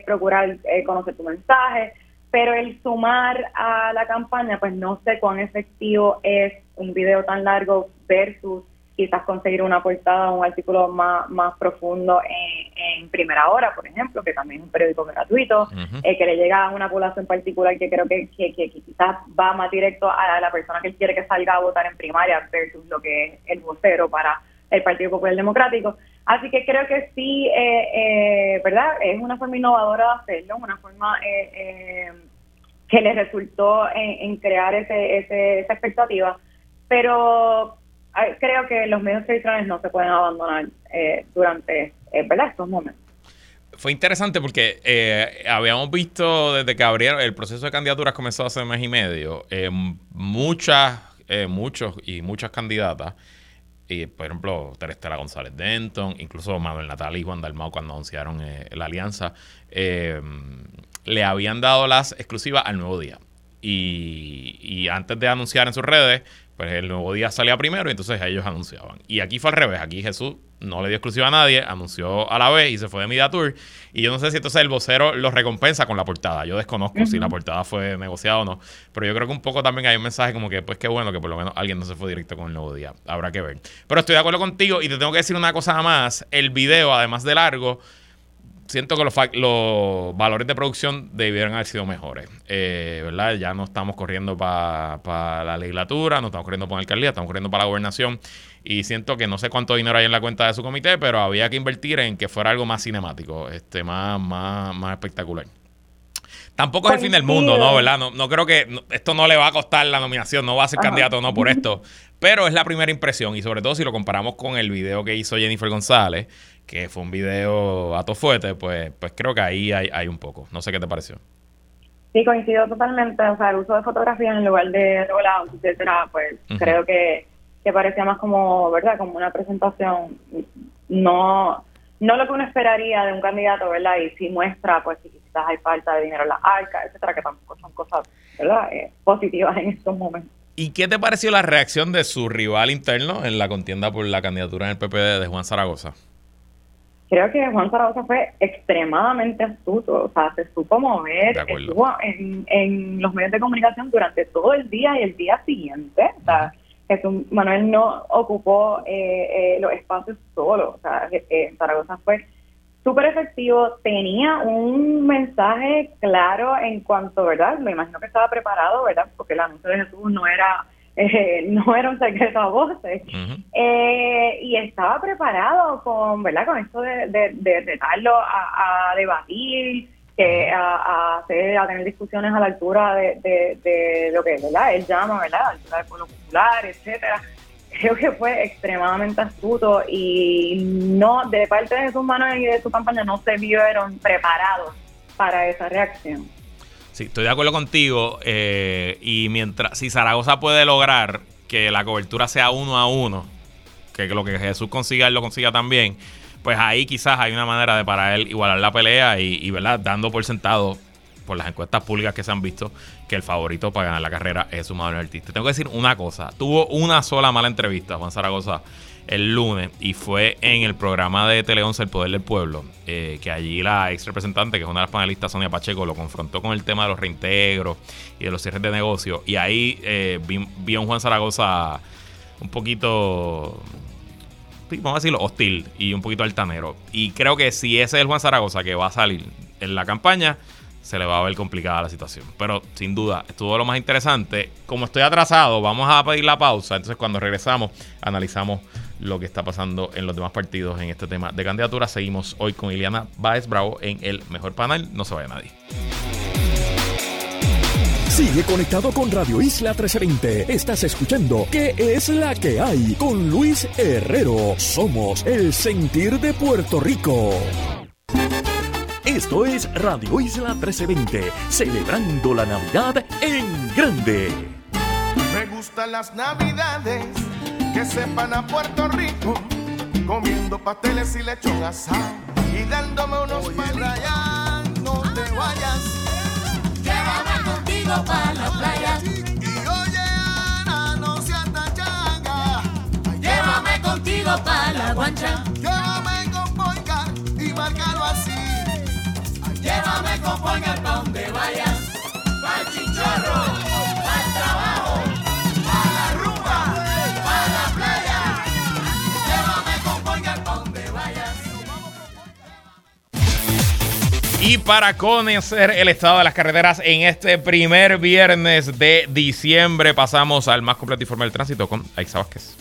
procurar conocer tu mensaje, pero el sumar a la campaña, pues no sé cuán efectivo es un video tan largo versus quizás conseguir una portada un artículo más, más profundo en, primera hora, por ejemplo, que también es un periódico gratuito, eh, que le llega a una población particular que creo que, que, quizás va más directo a la persona que quiere que salga a votar en primaria versus lo que es el vocero para el Partido Popular Democrático. Así que creo que sí, eh, eh, ¿verdad? Es una forma innovadora de hacerlo, una forma que le resultó en, crear ese, ese, esa expectativa. Pero creo que los medios tradicionales no se pueden abandonar eh, durante eh, estos momentos. Fue interesante porque eh, habíamos visto desde que abrieron el proceso de candidaturas comenzó hace un mes y medio, muchas, muchos y muchas candidatas, y por ejemplo, Terestela González Denton, incluso Manuel Natal y Juan Dalmau cuando anunciaron la alianza, le habían dado las exclusivas al nuevo día. Y, y antes de anunciar en sus redes, pues el nuevo día salía primero y entonces ellos anunciaban. Y aquí fue al revés, aquí Jesús no le dio exclusiva a nadie, anunció a la vez y se fue de Media Tour. Y yo no sé si entonces el vocero lo recompensa con la portada. Yo desconozco si la portada fue negociada o no. Pero yo creo que un poco también hay un mensaje como que, pues qué bueno que por lo menos alguien no se fue directo con el nuevo día. Habrá que ver. Pero estoy de acuerdo contigo y te tengo que decir una cosa más. El video, además de largo, siento que los, los valores de producción debieron haber sido mejores. Eh, ¿verdad? Ya no estamos corriendo para la legislatura, no estamos corriendo para la alcaldía, estamos corriendo para la gobernación. Y siento que no sé cuánto dinero hay en la cuenta de su comité, pero había que invertir en que fuera algo más cinemático, este más, más, más espectacular. Tampoco es el fin del mundo, ¿no? ¿Verdad? No, no creo que esto no le va a costar la nominación, no va a ser candidato no por esto. Pero es la primera impresión y sobre todo si lo comparamos con el video que hizo Jennifer González, que fue un video a fuerte, pues, pues creo que ahí hay, hay un poco. No sé qué te pareció. Sí, coincido totalmente. O sea, el uso de fotografía en lugar de rollout, etcétera, pues creo que, que parecía más como, ¿verdad? Como una presentación. No no lo que uno esperaría de un candidato, ¿verdad? Y si muestra, pues, si quizás hay falta de dinero en las arcas, etcétera, que tampoco son cosas, ¿verdad? Eh, positivas en estos momentos. ¿Y qué te pareció la reacción de su rival interno en la contienda por la candidatura en el PPD de Juan Zaragoza? Creo que Juan Zaragoza fue extremadamente astuto, o sea, se supo mover, estuvo en, en los medios de comunicación durante todo el día y el día siguiente, o sea, Jesús Manuel no ocupó eh, eh, los espacios solo, o sea, eh, Zaragoza fue súper efectivo, tenía un mensaje claro en cuanto, ¿verdad? Me imagino que estaba preparado, ¿verdad? Porque el anuncio de Jesús no era eh, no era un secreto a voces. eh, y estaba preparado con, ¿verdad? Con esto de, de, de, darlo a, debatir, que a, a, tener discusiones a la altura de, de, lo que ¿verdad? él llama, ¿verdad? a la altura del pueblo popular, etcétera. Creo que fue extremadamente astuto y no, de parte de sus manos y de su campaña, no se vieron preparados para esa reacción. Sí, estoy de acuerdo contigo. Eh, y mientras, si Zaragoza puede lograr que la cobertura sea uno a uno, que lo que Jesús consiga, él lo consiga también, pues ahí quizás hay una manera de para él igualar la pelea y, ¿verdad? Dando por sentado por las encuestas públicas que se han visto que el favorito para ganar la carrera es su madre artista. Tengo que decir una cosa, tuvo una sola mala entrevista Juan Zaragoza el lunes y fue en el programa de Tele 11 El Poder del Pueblo, eh, que allí la ex representante, que es una de las panelistas, Sonia Pacheco, lo confrontó con el tema de los reintegros y de los cierres de negocio y ahí eh, vi, a un Juan Zaragoza un poquito vamos a decirlo, hostil y un poquito altanero. Y creo que si ese es el Juan Zaragoza que va a salir en la campaña, se le va a ver complicada la situación. Pero sin duda, estuvo lo más interesante. Como estoy atrasado, vamos a pedir la pausa. Entonces, cuando regresamos, analizamos lo que está pasando en los demás partidos en este tema de candidatura. Seguimos hoy con Iliana Baez Bravo en el mejor panel. No se vaya nadie. Sigue conectado con Radio Isla 1320. Estás escuchando ¿Qué es la que hay? Con Luis Herrero. Somos el sentir de Puerto Rico. Esto es Radio Isla 1320, celebrando la Navidad en grande. Me gustan las Navidades que sepan a Puerto Rico, comiendo pasteles y lechón asado y dándome unos palitos. no te vayas contigo para la playa. Y oye, Ana, no seas tan changa. Llévame contigo para la guancha. Llévame con Boycar y márcalo así. Llévame con Boycar pa' donde vayas. Y para conocer el estado de las carreteras en este primer viernes de diciembre, pasamos al más completo informe del tránsito con Aixa Vázquez.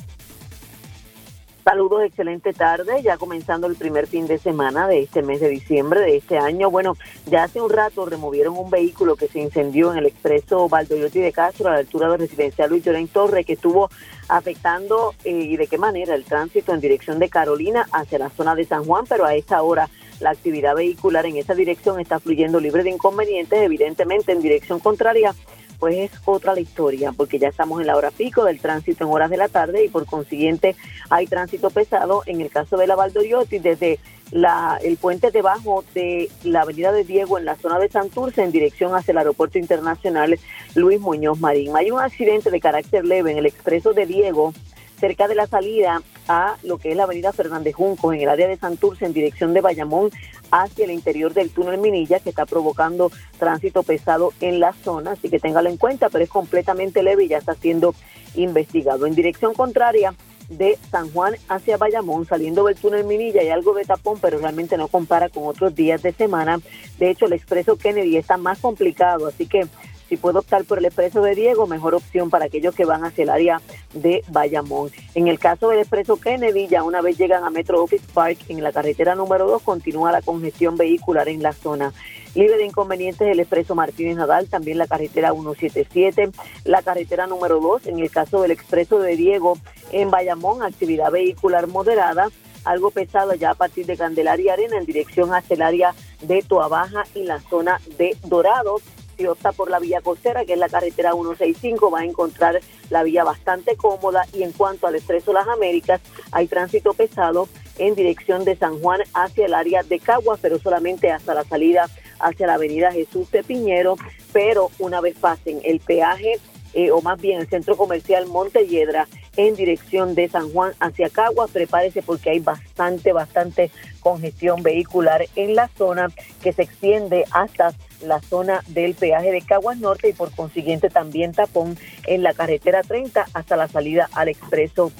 Saludos, excelente tarde, ya comenzando el primer fin de semana de este mes de diciembre de este año. Bueno, ya hace un rato removieron un vehículo que se incendió en el expreso Valdoyotti de Castro a la altura del residencial Luis Llorén Torre, que estuvo afectando eh, y de qué manera el tránsito en dirección de Carolina hacia la zona de San Juan, pero a esta hora la actividad vehicular en esa dirección está fluyendo libre de inconvenientes, evidentemente en dirección contraria, pues es otra la historia, porque ya estamos en la hora pico del tránsito en horas de la tarde y por consiguiente hay tránsito pesado en el caso de la Valdoriotti desde la, el puente debajo de la avenida de Diego en la zona de Santurce en dirección hacia el aeropuerto internacional Luis Muñoz Marín. Hay un accidente de carácter leve en el expreso de Diego cerca de la salida a lo que es la avenida Fernández Junco, en el área de Santurce, en dirección de Bayamón, hacia el interior del túnel Minilla, que está provocando tránsito pesado en la zona, así que téngalo en cuenta, pero es completamente leve y ya está siendo investigado. En dirección contraria, de San Juan hacia Bayamón, saliendo del túnel Minilla, hay algo de tapón, pero realmente no compara con otros días de semana. De hecho, el expreso Kennedy está más complicado, así que si puedo optar por el expreso de Diego, mejor opción para aquellos que van hacia el área de Bayamón. En el caso del expreso Kennedy, ya una vez llegan a Metro Office Park, en la carretera número 2 continúa la congestión vehicular en la zona. Libre de inconvenientes el expreso Martínez Nadal, también la carretera 177, la carretera número 2, en el caso del expreso de Diego en Bayamón, actividad vehicular moderada, algo pesado ya a partir de Candelaria Arena en dirección hacia el área de Toabaja y la zona de Dorados si opta por la vía costera, que es la carretera 165, va a encontrar la vía bastante cómoda y en cuanto al Expreso Las Américas, hay tránsito pesado en dirección de San Juan hacia el área de Caguas, pero solamente hasta la salida hacia la avenida Jesús de Piñero, pero una vez pasen el peaje eh, o más bien el centro comercial Montelledra en dirección de San Juan hacia Caguas. Prepárese porque hay bastante, bastante congestión vehicular en la zona que se extiende hasta la zona del peaje de Caguas Norte y por consiguiente también tapón en la carretera 30 hasta la salida al expreso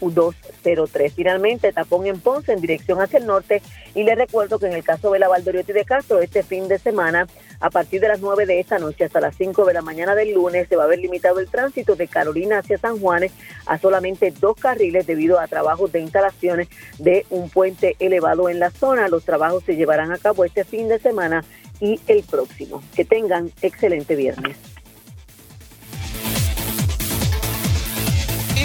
203. Finalmente, tapón en Ponce en dirección hacia el norte. Y le recuerdo que en el caso de la Valdoriotti de Castro, este fin de semana, a partir de las 9 de esta noche hasta las 5 de la mañana del lunes, se va a ver limitado el tránsito de Carolina hacia San Juan a solamente dos carriles debido a trabajos de instalaciones de un puente elevado en la zona. Los trabajos se llevarán a cabo este fin de semana y el próximo. Que tengan excelente viernes.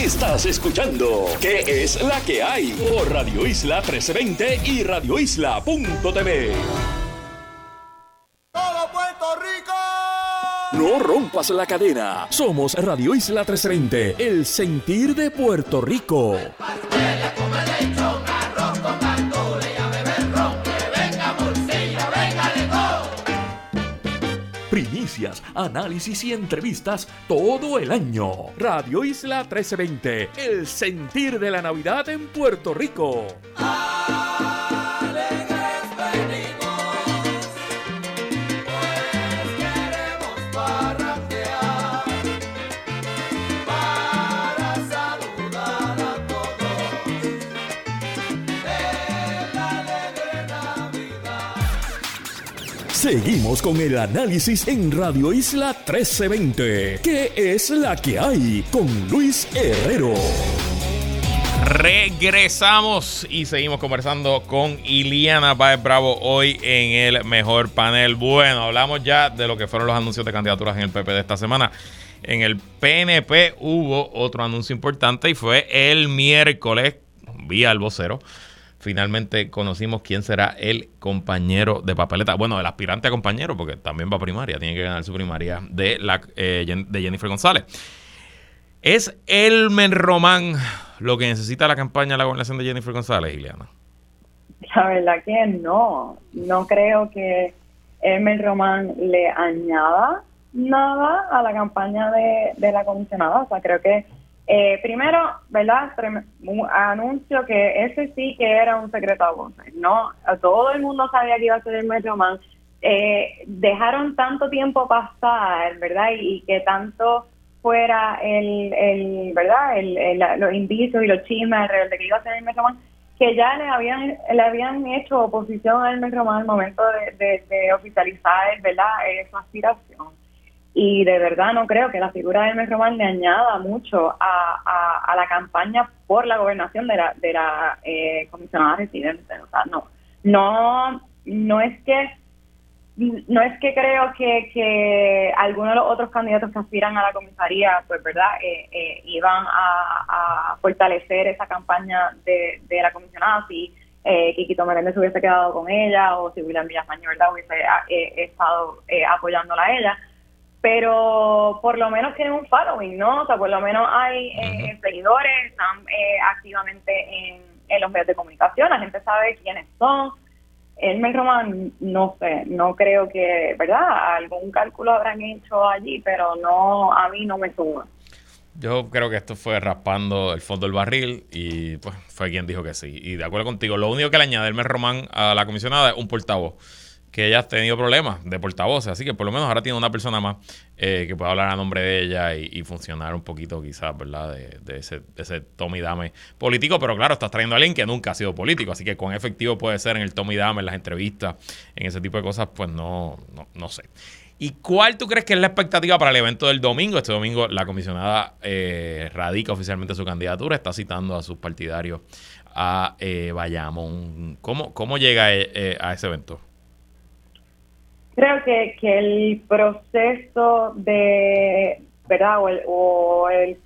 Estás escuchando ¿Qué es la que hay? Por Radio Isla 1320 y radioisla.tv. Todo Puerto Rico. No rompas la cadena. Somos Radio Isla 1320, el sentir de Puerto Rico. Análisis y entrevistas todo el año. Radio Isla 1320, el sentir de la Navidad en Puerto Rico. Seguimos con el análisis en Radio Isla 1320. ¿Qué es la que hay? Con Luis Herrero. Regresamos y seguimos conversando con Iliana Páez Bravo hoy en el mejor panel. Bueno, hablamos ya de lo que fueron los anuncios de candidaturas en el PP de esta semana. En el PNP hubo otro anuncio importante y fue el miércoles, vía el vocero. Finalmente conocimos quién será el compañero de papeleta. Bueno, el aspirante a compañero, porque también va a primaria, tiene que ganar su primaria de, la, eh, de Jennifer González. ¿Es Elmer Román lo que necesita la campaña de la gobernación de Jennifer González, Ileana? La verdad que no. No creo que Elmer Román le añada nada a la campaña de, de la comisionada. O sea, creo que eh, primero, ¿verdad? Anuncio que ese sí que era un secreto a voces, ¿no? Todo el mundo sabía que iba a ser Elmer Román. Eh, dejaron tanto tiempo pasar, ¿verdad? Y, que tanto fuera el, el ¿verdad? El, el- los indicios y los chismes de que iba a ser Elmer Román, que ya le habían le habían hecho oposición a Elmer Román al momento de, de- de oficializar, ¿verdad? Eh, su aspiración. Y de verdad no creo que la figura de Elmer Román le añada mucho a, a- la campaña por la gobernación de la, de la eh, comisionada residente. O sea, no, no, no es que no es que creo que, que algunos de los otros candidatos que aspiran a la comisaría, pues, ¿verdad?, eh, eh, iban a, a fortalecer esa campaña de, de la comisionada si eh, Quiquito Meléndez hubiese quedado con ella o si William Villamaño, ¿verdad?, hubiese eh, estado eh, apoyándola a ella. Pero por lo menos tienen un following, ¿no? O sea, por lo menos hay eh, seguidores, están eh, activamente en, en los medios de comunicación, la gente sabe quiénes son. Elmer Román, no sé, no creo que, ¿verdad? Algún cálculo habrán hecho allí, pero no, a mí no me suma. Yo creo que esto fue raspando el fondo del barril y pues fue quien dijo que sí. Y de acuerdo contigo, lo único que le añade Elmer Román a la comisionada es un portavoz. Que ella ha tenido problemas de portavoces, así que por lo menos ahora tiene una persona más eh, que pueda hablar a nombre de ella y, funcionar un poquito, quizás, ¿verdad? De, de ese, de ese tome y dame político. Pero claro, estás trayendo a alguien que nunca ha sido político, así que cuán efectivo puede ser en el tome y dame, en las entrevistas, en ese tipo de cosas, pues no, no, no sé. ¿Y cuál tú crees que es la expectativa para el evento del domingo? Este domingo la comisionada eh, radica oficialmente su candidatura, está citando a sus partidarios a eh, Bayamón. ¿Cómo, cómo llega eh, a ese evento? Creo que, que el proceso de, ¿verdad? O, el, o el,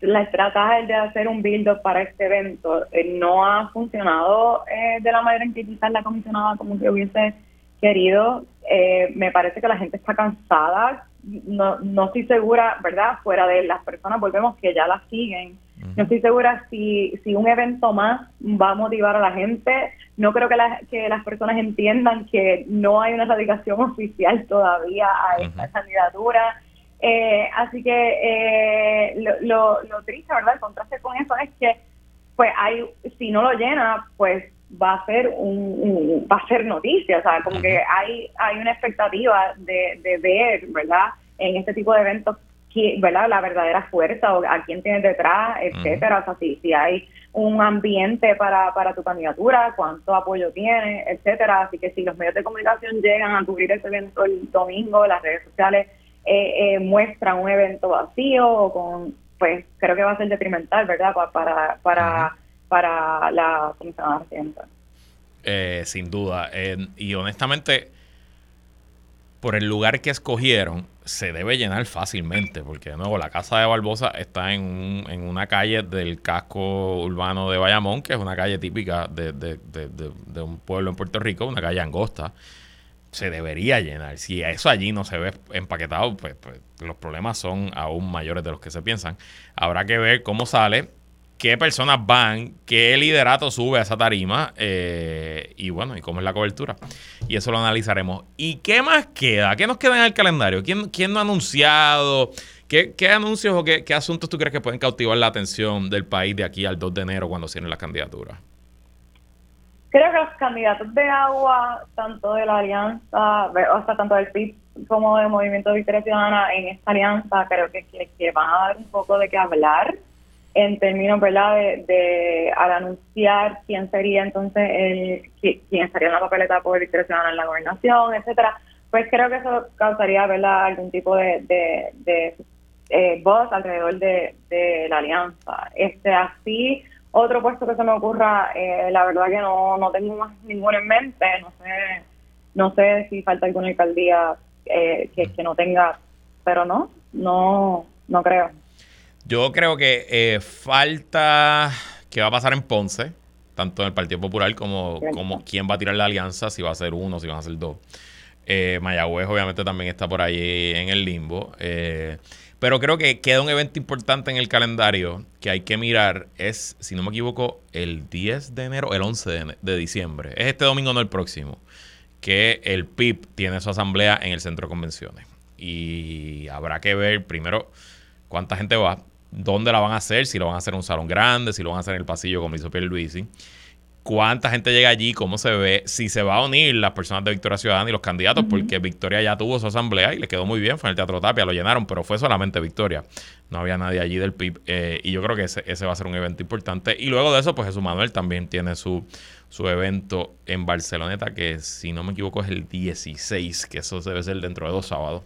la estrategia de hacer un build-up para este evento eh, no ha funcionado eh, de la manera en que quizás la comisionada como que hubiese querido. Eh, me parece que la gente está cansada. No, no estoy segura, ¿verdad? Fuera de las personas, volvemos que ya la siguen. No estoy segura si, si un evento más va a motivar a la gente. No creo que, la- que las personas entiendan que no hay una radicación oficial todavía a esta candidatura. Eh, así que eh, lo, lo, lo triste, ¿verdad? El contraste con eso es que, pues, hay, si no lo llena, pues va a ser un, un- va a ser noticia, o sea, como que hay hay una expectativa de, de ver, ¿verdad? En este tipo de eventos, ¿verdad? La verdadera fuerza o a quién tienes detrás, etcétera, o sea, si, si hay un ambiente para, para tu candidatura, cuánto apoyo tiene, etcétera, así que si los medios de comunicación llegan a cubrir ese evento el domingo, las redes sociales eh, eh, muestran un evento vacío o con, pues creo que va a ser detrimental, ¿verdad? Pa- para para para la residente. Eh, sin duda. Y honestamente, por el lugar que escogieron, se debe llenar fácilmente, porque de nuevo la casa de Barbosa está en, un- en una calle del casco urbano de Bayamón, que es una calle típica de, de- de- de- un pueblo en Puerto Rico, una calle angosta. Se debería llenar. Si eso allí no se ve empaquetado, pues, pues los problemas son aún mayores de los que se piensan. Habrá que ver cómo sale, qué personas van, qué liderato sube a esa tarima eh, y bueno, y cómo es la cobertura. Y eso lo analizaremos. ¿Y qué más queda? ¿Qué nos queda en el calendario? ¿Quién, quién no ha anunciado? ¿Qué, qué anuncios o qué, qué asuntos tú crees que pueden cautivar la atención del país de aquí al 2 de enero cuando cierren las candidaturas? Creo que los candidatos de agua, tanto de la alianza, o sea, tanto del PIB como del Movimiento Victoria Ciudadana en esta alianza, creo que, que, que van a dar un poco de qué hablar en términos, ¿verdad?, de, de al anunciar quién sería entonces el, qui- quién estaría en la papeleta por Ciudadana en la gobernación, etcétera. Pues creo que eso causaría, ¿verdad?, algún tipo de, de, de eh, voz alrededor de, de la alianza. Este así otro puesto que se me ocurra, eh, la verdad que no, no tengo más ninguno en mente, no sé, no sé si falta alguna alcaldía eh, que, que no tenga, pero no, no, no creo. Yo creo que eh, falta qué va a pasar en Ponce, tanto en el Partido Popular como, como quién va a tirar la alianza, si va a ser uno, si van a ser dos. Eh, Mayagüez obviamente también está por ahí en el limbo. eh, pero creo que queda un evento importante en el calendario que hay que mirar. Es, si no me equivoco, el 10 de enero, el 11 de, de diciembre. Es este domingo, no el próximo. Que el PIB tiene su asamblea en el centro de convenciones. Y habrá que ver primero cuánta gente va, dónde la van a hacer, si lo van a hacer en un salón grande, si lo van a hacer en el pasillo como hizo Pierluisi, cuánta gente llega allí, cómo se ve, si se va a unir las personas de Victoria Ciudadana y los candidatos, porque Victoria ya tuvo su asamblea y le quedó muy bien, fue en el Teatro Tapia, lo llenaron, pero fue solamente Victoria, no había nadie allí del PIB, eh, y yo creo que ese, ese va a ser un evento importante, y luego de eso, pues Jesús Manuel también tiene su, su evento en Barceloneta, que si no me equivoco es el 16, que eso debe ser dentro de dos sábados.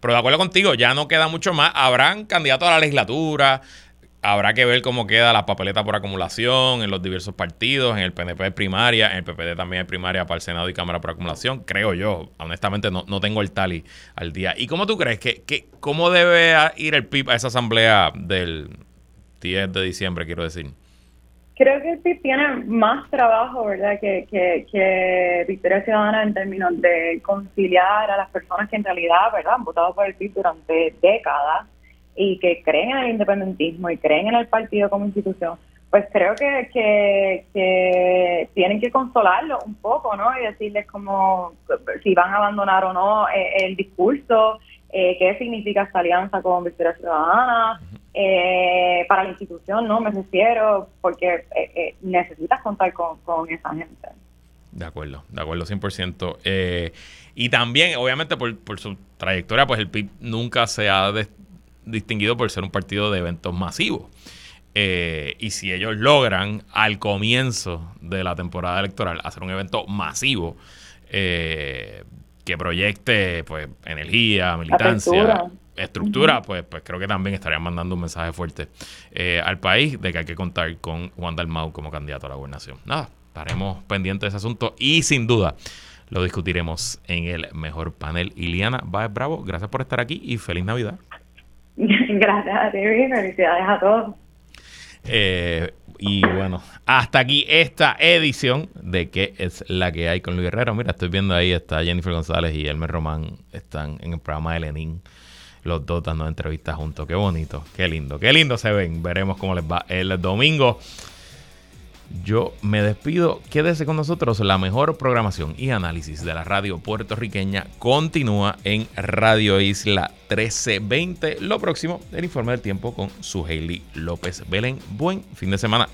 Pero de acuerdo contigo, ya no queda mucho más. Habrán candidatos a la legislatura. Habrá que ver cómo queda la papeleta por acumulación en los diversos partidos. En el PNP hay primaria, en el PPD también hay primaria para el Senado y Cámara por acumulación. Creo yo. Honestamente, no, no tengo el tally al día. ¿Y cómo tú crees que, que cómo debe ir el PIB a esa asamblea del 10 de diciembre, quiero decir? Creo que el PIB tiene más trabajo, ¿verdad?, que, que, que Victoria Ciudadana en términos de conciliar a las personas que en realidad, ¿verdad?, han votado por el PIB durante décadas y que creen en el independentismo y creen en el partido como institución. Pues creo que, que, que tienen que consolarlo un poco, ¿no? Y decirles como si van a abandonar o no eh, el discurso, eh, qué significa esta alianza con Victoria Ciudadana, eh, para la institución, ¿no? Me refiero, porque eh, eh, necesitas contar con, con esa gente. De acuerdo, de acuerdo, 100%. Eh, y también, obviamente, por, por su trayectoria, pues el PIB nunca se ha distinguido por ser un partido de eventos masivos. Eh, y si ellos logran al comienzo de la temporada electoral hacer un evento masivo eh, que proyecte pues energía, militancia, Apertura. Estructura, pues, pues creo que también estarían mandando un mensaje fuerte eh, al país de que hay que contar con Juan Dalmau como candidato a la gobernación. Nada, estaremos pendientes de ese asunto y sin duda lo discutiremos en el mejor panel. Iliana Baez Bravo, gracias por estar aquí y feliz Navidad. Gracias a ti, felicidades a todos. Eh, y bueno, hasta aquí esta edición de ¿Qué es la que hay con Luis Guerrero? Mira, estoy viendo ahí, está Jennifer González y Elmer Román, están en el programa de Lenin, los dos dando entrevistas juntos. Qué bonito, qué lindo, qué lindo se ven. Veremos cómo les va el domingo. Yo me despido. Quédese con nosotros. La mejor programación y análisis de la radio puertorriqueña continúa en Radio Isla 1320. Lo próximo, el informe del tiempo con su Hailey López Belén. Buen fin de semana.